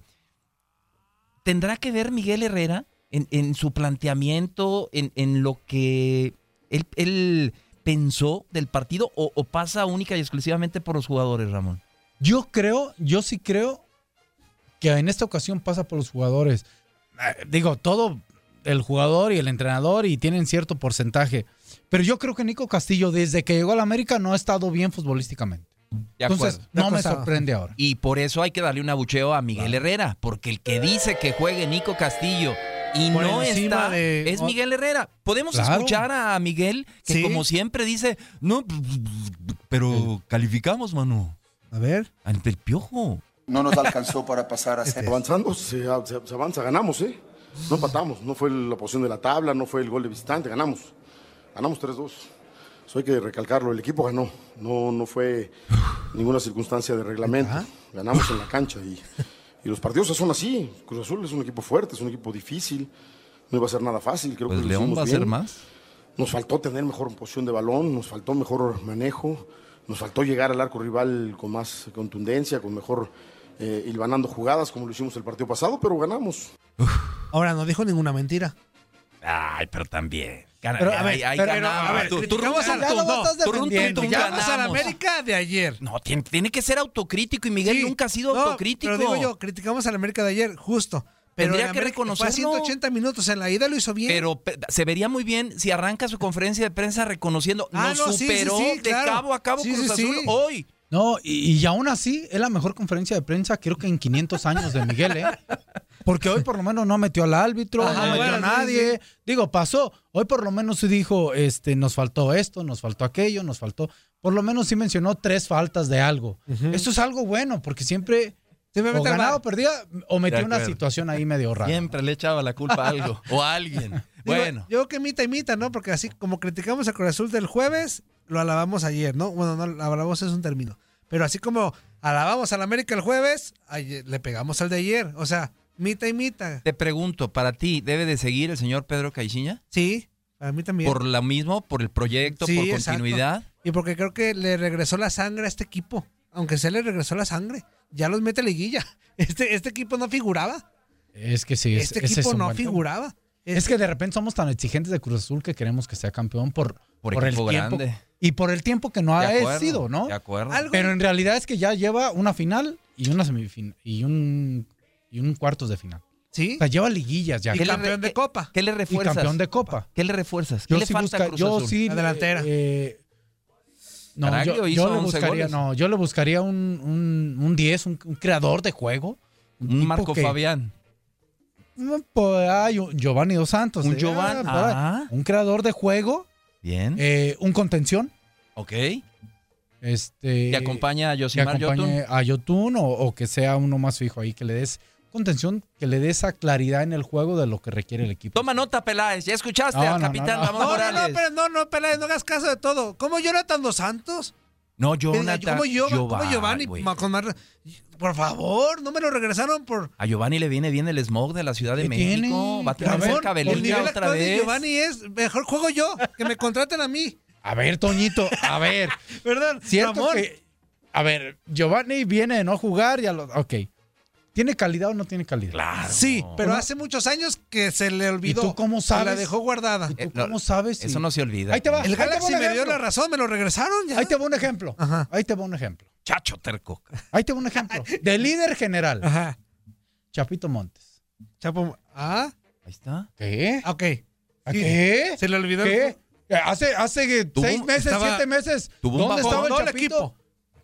¿tendrá que ver Miguel Herrera en, su planteamiento, en, lo que él, pensó del partido o, o pasa única y exclusivamente por los jugadores, Ramón? Yo creo, yo sí creo que en esta ocasión pasa por los jugadores. Eh, Digo, todo el jugador y el entrenador y tienen cierto porcentaje. Pero yo creo que Nico Castillo, desde que llegó a la América, no ha estado bien futbolísticamente. De Entonces, acuerdo. no me sorprende ahora. Y por eso hay que darle un abucheo a Miguel Herrera, porque el que dice que juegue Nico Castillo y Por no está de- es Miguel Herrera. Podemos Claro. escuchar a Miguel que Sí. como siempre dice, no, pero calificamos, mano. A ver. Ante el piojo. No nos alcanzó para pasar a ser. Avanzando, se, se- se avanza, ganamos, ¿eh? No empatamos, no fue la posición de la tabla, no fue el gol de visitante, ganamos. Ganamos 3-2. Eso hay que recalcarlo, el equipo ganó, no, no fue ninguna circunstancia de reglamento. Ganamos en la cancha y, y los partidos son así. Cruz Azul es un equipo fuerte, es un equipo difícil, no iba a ser nada fácil. Creo Pues que lo León hicimos va a bien. ser más. Nos faltó tener mejor posición de balón, nos faltó mejor manejo, nos faltó llegar al arco rival con más contundencia, con mejor eh, hilvanando jugadas como lo hicimos el partido pasado, pero ganamos. Ahora no dijo ninguna mentira. Ay, pero también. Gana- Pero, a ver, ay, pero, ganamos. a ver, Tú- tú- tú- al- a la. América de ayer. No, tiene, tiene que ser autocrítico y Miguel Sí. nunca ha sido No, autocrítico. Pero digo yo, criticamos a la América de ayer, justo. Pero Tendría que América Fue reconocerlo. 180 minutos en la ida lo hizo bien. Pero pe- se vería muy bien si arranca su conferencia de prensa reconociendo, Ah, nos no, sí, sí, superó sí, de cabo a cabo Cruz Azul hoy. No, y, y aún así es la mejor conferencia de prensa, creo que en 500 años de Miguel, ¿eh? Porque hoy por lo menos no metió al árbitro, Ajá, no metió bueno, a nadie. sí. Digo, pasó. Hoy por lo menos sí dijo, este, nos faltó esto, nos faltó aquello, nos faltó. Por lo menos sí mencionó tres faltas de algo. Esto es algo bueno, porque siempre o bar. o perdía o metía De una situación ahí medio rara. Siempre le echaba la culpa a algo o a alguien. Digo, Bueno, Yo creo que mita y mita, ¿no? Porque así como criticamos a Cruz Azul del jueves, lo alabamos ayer, ¿no? Bueno, no, alabamos es un término. Pero así como alabamos al América el jueves, ayer- le pegamos al de ayer. O sea, mita y mita. te pregunto, ¿para ti debe de seguir el señor Pedro Caixinha? Sí, para mí también. ¿Por lo mismo? ¿Por el proyecto? Sí, ¿Por exacto. continuidad? Y porque creo que le regresó la sangre a este equipo. Aunque se le regresó la sangre. Ya los mete a liguilla. Este, este equipo no figuraba. Es que sí, es- Este es equipo no figuraba. Es que de repente somos tan exigentes de Cruz Azul que queremos que sea campeón por, Por el tiempo grande. y por el tiempo que no De ha acuerdo, sido, ¿no? de acuerdo. Pero en realidad es que ya lleva una final y una semifinal y un y un cuartos de final. Sí. O sea, lleva liguillas ya. Y campeón de Copa. ¿Qué le Y refuerzas? campeón de Copa. ¿Qué le refuerzas? ¿Qué Yo le sí falta busca- a Cruz yo Azul? sí La delantera. eh, no, Caraglio yo, hizo yo le 11 buscaría, no, yo le buscaría un, un, un 10, un, un creador de juego. Un Marco que- Fabián. Giovanni Dos Santos. Un eh, Giovanni, ahí. ah. Un creador de juego. Bien. eh, un contención. ok. Este, Que acompaña a que Yosimar acompañe Yotun. a Yotun o, o que sea uno más fijo ahí, que le des contención, que le dé esa claridad en el juego de lo que requiere el equipo. Toma nota, Peláez. Ya escuchaste No, al no, capitán no, no. Ramón No, no, Morales. no, pero no, no, Peláez, no hagas caso de todo. ¿Cómo Jonathan Dos Santos? No, ¿Cómo Jonathan. Giovanni? ¿Cómo Giovanni? con más- Por favor, no me lo regresaron por... A Giovanni le viene bien el smog de la Ciudad de ¿Qué México. tiene? Va a tener A Belinda nivel otra actual de vez. Giovanni es... Mejor juego yo, que me contraten a mí. A ver, Toñito, a ver. ¿Verdad? Cierto Ramón. que- a ver, Giovanni viene de no jugar, ya lo, ok. ¿Tiene calidad o no tiene calidad? Claro. Sí, pero hace muchos años que se le olvidó. ¿Y tú cómo Se sabes? la dejó guardada. ¿Tú Eh, no, cómo sabes? Eso no se olvida. Ahí te va. El Galaxy un me dio ejemplo. la razón, me lo regresaron ya. Ahí te va un ejemplo. Ajá. Ahí te va un ejemplo. Chacho terco. Ahí te va un ejemplo. De líder general. Ajá. Chapito Montes. Chapo. Ah, Ahí está. ¿Qué? ok. ¿A Sí. qué? Se le olvidó. ¿Qué? Hace, hace seis meses, estaba- siete meses. ¿Dónde estaba el Todo el Chapito? equipo.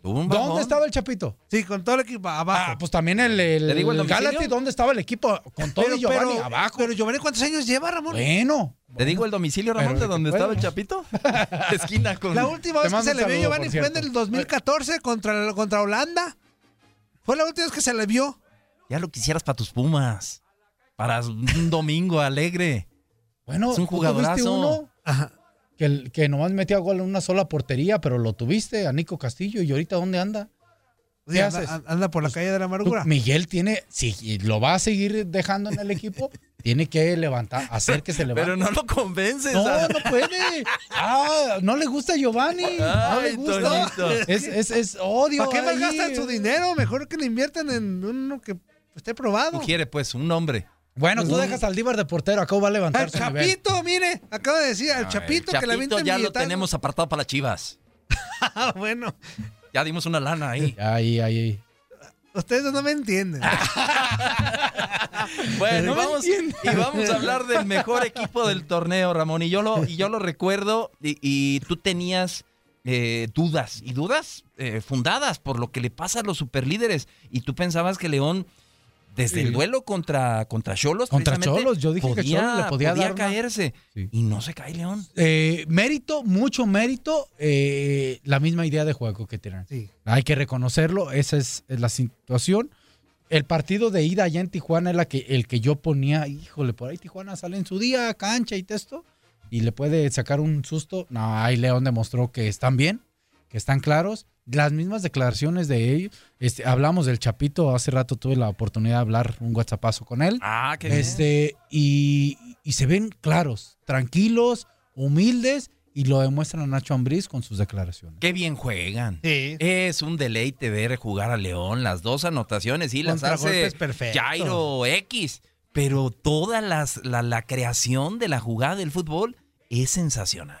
Tuvo un ¿Dónde estaba el Chapito? Sí, con todo el equipo abajo. Ah, pues también el, el, ¿Te digo el el domicilio? Galaxy, ¿dónde estaba el equipo? Con todo pero, y Giovanni pero- abajo. Pero Giovanni, ¿cuántos años lleva, Ramón? bueno. ¿Te digo el domicilio, Ramón, Pero de de donde estaba el. Chapito? Esquina con... La última vez que se le vio Giovanni fue en el 2014 contra, contra Holanda. Fue la última vez que se le vio. Ya lo quisieras para tus Pumas. Para un domingo alegre. Bueno, Es un ¿tú tuviste jugadorazo. uno Ajá. Que, el- que nomás metía gol en una sola portería, pero lo tuviste a Nico Castillo. ¿Y ahorita dónde anda? Sí, ¿Qué anda, haces? anda por la calle de la Tú- amargura. Miguel tiene, si lo va a seguir dejando en el equipo, tiene que levantar, hacer que se levante. Pero no lo convences. No, no puede. Ah, no le gusta a Giovanni. no le gusta. Es, es, es odio. ¿Para qué malgastan su dinero? Mejor que le inviertan en uno que esté probado. Sugiere, pues, un nombre. Bueno, tú dejas al Díbar de portero, acá va a Al levantar nivel. Chapito, mire, acaba de decir, al Chapito el que la Chapito ya lo tenemos apartado para las chivas. Bueno, Ya dimos una lana ahí. Ahí, ahí. ustedes no me entienden. Bueno, No me vamos, y vamos a hablar del mejor equipo del torneo, Ramón. Y yo lo, y yo lo recuerdo, y, y tú tenías eh, dudas, y dudas eh, fundadas por lo que le pasa a los superlíderes. Y tú pensabas que León, desde el duelo contra contra Cholos, Contra Xolos, yo dije que podía, Xolos le podía dar una- caerse. Sí. Y no se cae León. Eh, mérito, mucho mérito, eh, la misma idea de juego que tienen. Sí. Hay que reconocerlo, esa es, es la situación. El partido de ida allá en Tijuana es la que, el que yo ponía, híjole, por ahí Tijuana sale en su día, cancha y texto, y le puede sacar un susto. No, ahí León demostró que están bien, que están claros. Las mismas declaraciones de ellos. Este, hablamos del Chapito, hace rato tuve la oportunidad de hablar un WhatsAppazo con él. Ah, qué bien. Este, y, y se ven claros, tranquilos, humildes, y lo demuestran a Nacho Ambriz con sus declaraciones. Qué bien juegan. Sí. Es un deleite ver jugar a León. Las dos anotaciones, sí, las hace. Jairo X. Pero toda las, la, la creación de la jugada del fútbol es sensacional.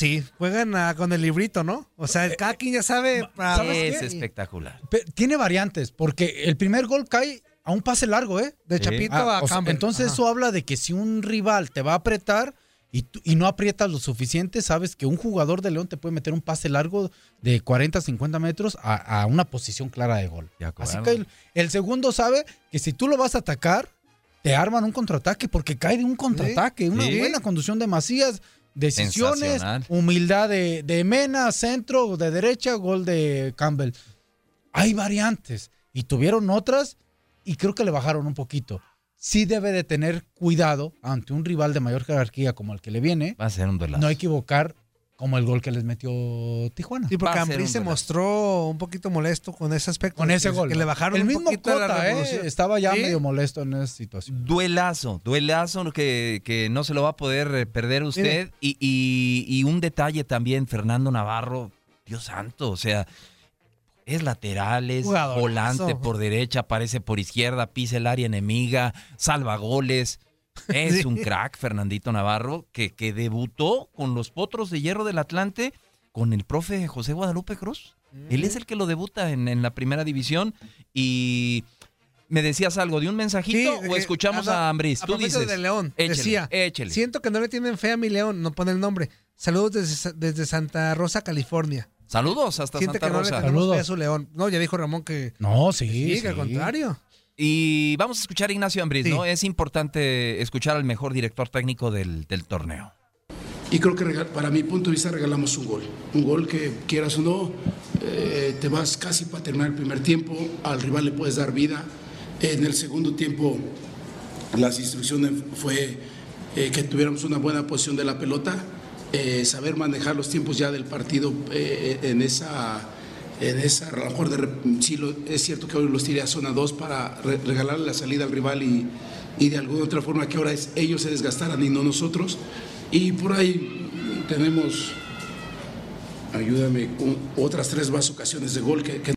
Sí, juegan con el librito, ¿no? O sea, cada quien ya sabe. para- ¿Sabes es qué? espectacular. Pe- Tiene variantes, porque el primer gol cae a un pase largo, ¿eh? De Sí. Chapito Ah, a o sea, Campbell. entonces Ajá. eso habla de que si un rival te va a apretar y, tú- y no aprietas lo suficiente, sabes que un jugador de León te puede meter un pase largo de 40, 50 metros a, a una posición clara de gol. De acuerdo. Así que el, el segundo sabe que si tú lo vas a atacar, te arman un contraataque porque cae de un contraataque, una Sí. buena conducción de Macías, decisiones, humildad de, de Mena, centro, de derecha, gol de Campbell. Hay variantes y tuvieron otras y creo que le bajaron un poquito. Sí debe de tener cuidado ante un rival de mayor jerarquía como el que le viene, Va a ser un duelazo. no equivocar como el gol que les metió Tijuana. Sí, porque Va a ser Ambriz un se mostró un poquito molesto con ese aspecto. Con ese que- gol. Que le bajaron el un mismo poquito Cota. ¿eh? estaba ya ¿Sí? medio molesto en esa situación. Duelazo, duelazo que, que no se lo va a poder eh, perder usted. Y, y- y un detalle también, Fernando Navarro, Dios santo, o sea, es lateral, es Jugadorazo. volante por derecha, aparece por izquierda, pisa el área enemiga, salva goles. Es Sí. un crack, Fernandito Navarro, que, que debutó con los Potros de Hierro del Atlante con el profe José Guadalupe Cruz. Él es el que lo debuta en, en la primera división y me decías algo de un mensajito Sí, o que- escuchamos no, a Ambris. a Tú dices. de León, échele, decía, siento que no le tienen fe a mi León, no pone el nombre. Saludos desde, desde Santa Rosa, California. Saludos hasta Siente Santa que no le Rosa. tenemos Saludos. fe a su León. No, ya dijo Ramón que No, sí. sí, sí. que al contrario. Y vamos a escuchar a Ignacio Ambris, Sí. ¿no? Es importante escuchar al mejor director técnico del, del torneo. Y creo que para mi punto de vista regalamos un gol. Un gol que quieras o no, eh, te vas casi para terminar el primer tiempo, al rival le puedes dar vida. En el segundo tiempo las instrucciones fue eh, que tuviéramos una buena posición de la pelota, eh, saber manejar los tiempos ya del partido eh, en esa... En esa, a lo mejor de sí lo- es cierto que hoy los tiré a zona 2 para re- regalarle la salida al rival y, y de alguna otra forma que ahora es- ellos se desgastaran y no nosotros. Y por ahí tenemos, ayúdame, un- otras tres más ocasiones de gol que, que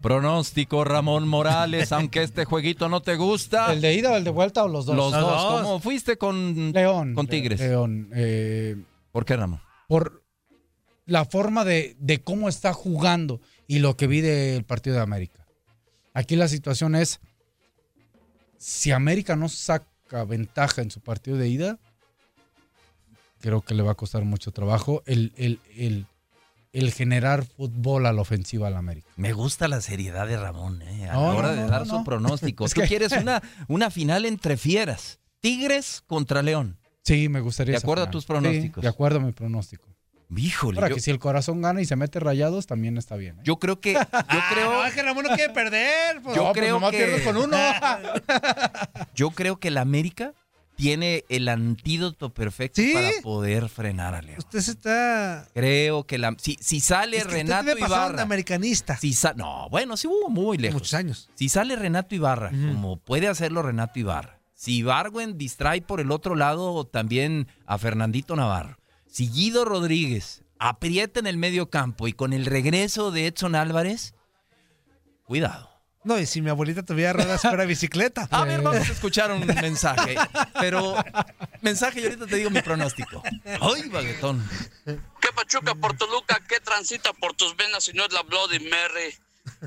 Pronóstico Ramón Morales, aunque este jueguito no te gusta. ¿El de ida o el de vuelta o los dos? Los dos. ¿Cómo fuiste con León. Con Tigres. León. eh, ¿Por qué, Ramón? por la forma de, de cómo está jugando y lo que vi del partido de América. Aquí la situación es, si América no saca ventaja en su partido de ida, creo que le va a costar mucho trabajo el, el, el, el generar fútbol a la ofensiva al América. Me gusta la seriedad de Ramón, ¿eh? A No, la hora no, de no, dar su pronóstico. Es Tú que- quieres una, una final entre fieras. Tigres contra León. Sí, me gustaría. ¿De acuerdo a tus pronósticos? Sí, de acuerdo a mi pronóstico. Híjole. Yo- que si el corazón gana y se mete rayados, también está bien. ¿eh? Yo creo que, yo creo, No, es que Ramón no quiere perder. pues. Yo No, pues creo que- con uno. yo creo que el América tiene el antídoto perfecto ¿Sí? para poder frenar a León. Usted se está. Creo que la, si, si sale Es que usted Renato debe pasar de Ibarra. americanista. Si sa- no, bueno, sí hubo muy lejos. Muchos años. Si sale Renato Ibarra, como puede hacerlo Renato Ibarra. Si Ibargüen distrae por el otro lado también a Fernandito Navarro. Si Guido Rodríguez aprieta en el medio campo y con el regreso de Edson Álvarez, cuidado. No, y si mi abuelita tuviera ruedas fuera bicicleta. A ver, vamos a escuchar un mensaje. Pero, mensaje y ahorita te digo mi pronóstico. ¡Ay, baguetón! ¿Qué pachuca por Toluca? ¿Qué transita por tus venas si no es la Bloody Mary?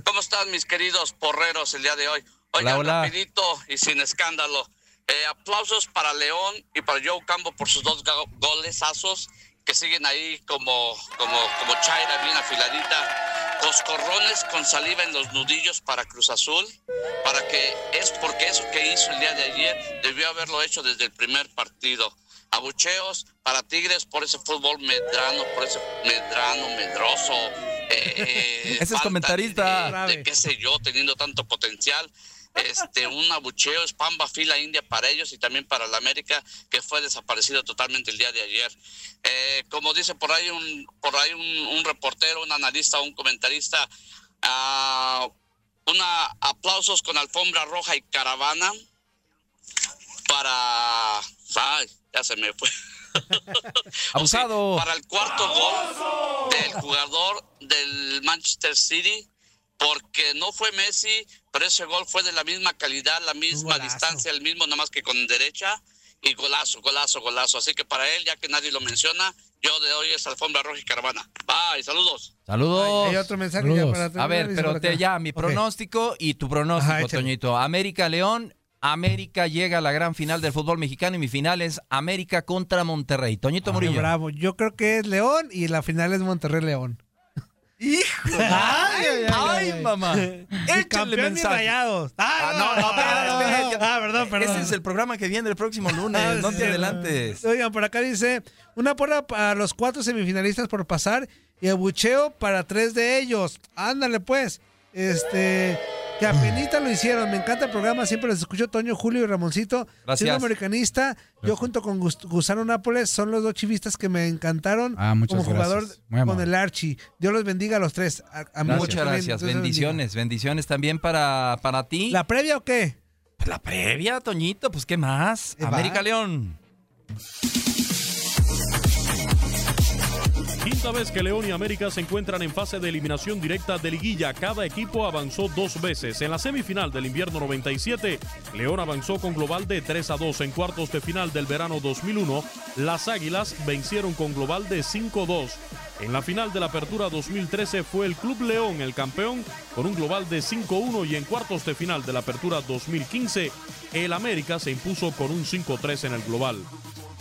¿Cómo están mis queridos porreros el día de hoy? Oigan, Hola, hola. rapidito y sin escándalo. Eh, aplausos para León y para Joe Campo por sus dos go- golesazos que siguen ahí como, como, como chaira bien afiladita. Coscorrones con saliva en los nudillos para Cruz Azul. Para que es porque eso que hizo el día de ayer debió haberlo hecho desde el primer partido. Abucheos para Tigres por ese fútbol medrano, por ese medrano, medroso. eh, Ese es comentarista. De, de qué sé yo, teniendo tanto potencial. Este, un abucheo, es pamba fila india para ellos y también para la América, que fue desaparecido totalmente el día de ayer. Eh, como dice por ahí un, por ahí un, un reportero, un analista, un comentarista, ah, una aplausos con alfombra roja y caravana para ay, ya se me fue. Abusado. para el cuarto gol del jugador del Manchester City, porque no fue Messi, pero ese gol fue de la misma calidad, la misma distancia, el mismo, nada más que con derecha, y golazo, golazo, golazo. Así que para él, ya que nadie lo menciona, yo de hoy es alfombra roja y caravana. Bye, saludos. Saludos. Hay otro mensaje ya para A terminar, ver, dice pero te, ya, mi pronóstico y tu pronóstico, Ajá. Toñito. América León. América llega a la gran final del fútbol mexicano y mi final es América contra Monterrey. Toñito Ay, Murillo. bravo. Yo creo que es León y la final es Monterrey-León. ¡Hijo! ¡Ay, ay, mamá! Échale Campeón y mensaje. rayados. Ah, no, no, espérate, espérate. Ah, perdón, perdón. Ese es el programa que viene el próximo lunes. Ah, no te adelantes. Oigan, por acá dice, una porra para los cuatro semifinalistas por pasar y abucheo para tres de ellos. Ándale pues. Este, que apenita lo hicieron. Me encanta el programa, siempre les escucho Toño, Julio y Ramoncito. Gracias. Siendo americanista, yo junto con Gus- Gusano Nápoles son los dos chivistas que me encantaron Ah, como jugador con el Archie. Dios los bendiga a los tres. A- a muchos Muchas gracias. Los bendiga. Bendiciones. Bendiciones también para, para ti. ¿La previa o qué? Pues la previa, Toñito. Pues, ¿qué más? va. América León. Quinta vez que León y América se encuentran en fase de eliminación directa de liguilla. Cada equipo avanzó dos veces. En la semifinal del invierno 97, León avanzó con global de 3 a 2. En cuartos de final del verano 2001, las Águilas vencieron con global de 5-2. En la final de la apertura 2013 fue el Club León el campeón con un global de 5-1 y en cuartos de final de la apertura 2015, el América se impuso con un 5-3 en el global.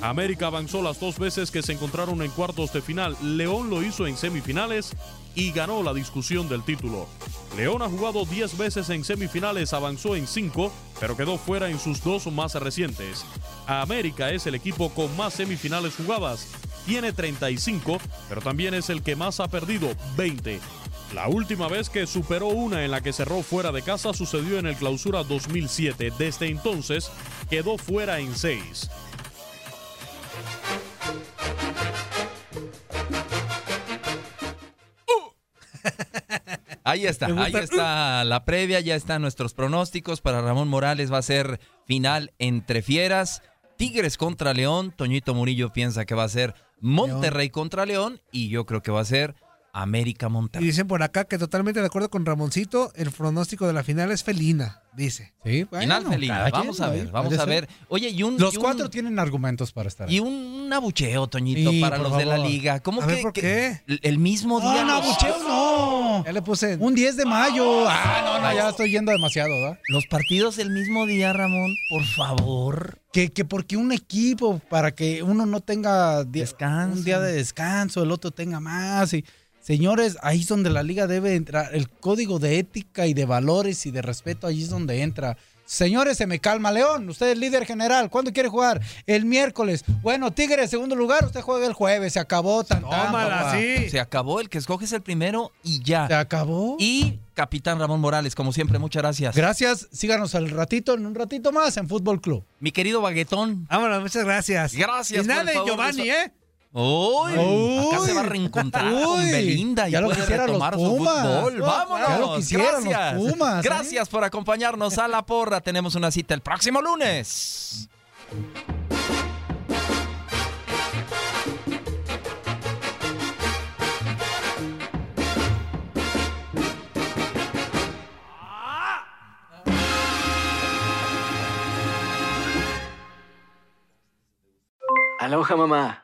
América avanzó las dos veces que se encontraron en cuartos de final. León lo hizo en semifinales y ganó la discusión del título. León ha jugado 10 veces en semifinales, avanzó en 5, pero quedó fuera en sus dos más recientes. América es el equipo con más semifinales jugadas. Tiene 35, pero también es el que más ha perdido, 20. La última vez que superó una en la que cerró fuera de casa sucedió en el Clausura 2007. Desde entonces quedó fuera en 6. Ahí está, ahí está la previa, ya están nuestros pronósticos. Para Ramón Morales va a ser final entre fieras. Tigres contra León. Toñito Murillo piensa que va a ser Monterrey contra León. Y yo creo que va a ser América Y Monterrey. dicen por acá que totalmente de acuerdo con Ramoncito, el pronóstico de la final es felina, dice. Sí, Final felina. Vamos a ver, vamos a ver. Oye, y un. Los y un- cuatro tienen argumentos para estar ahí. Y un, abucheo, Toñito, Sí, para los de la liga. ¿Cómo A que, ver, ¿por qué? el- el mismo día? no, los- abucheo no. Ya le puse. Un 10 de mayo. Ah, no, no, ya estoy yendo demasiado, ¿verdad? Los partidos el mismo día, Ramón, por favor. Que, que porque un equipo, para que uno no tenga un día de descanso, el otro tenga más. Y, señores, ahí es donde la liga debe entrar. El código de ética y de valores y de respeto, ahí es donde entra. Señores, se me calma, León. Usted es líder general. ¿Cuándo quiere jugar? El miércoles. Bueno, Tigre, segundo lugar. Usted juega el jueves. Se acabó. Tan, tan, Tómala, sí. Se acabó, el que escoge es el primero y ya. Se acabó. Y capitán Ramón Morales, como siempre, muchas gracias. Gracias. Síganos al ratito, en un ratito más en Fútbol Club. Mi querido Baguetón. Vámonos, muchas gracias. Gracias Y nada de Giovanni, ¿eh? Uy, acá se va a reencontrar uy, con Belinda y ya lo puede retomar los Pumas. su fútbol. Vámonos. Ya lo gracias. Los Pumas, ¿eh? gracias por acompañarnos a la porra. Tenemos una cita el próximo lunes. Aloha mamá.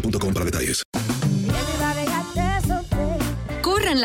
boostmobile.com para detalles.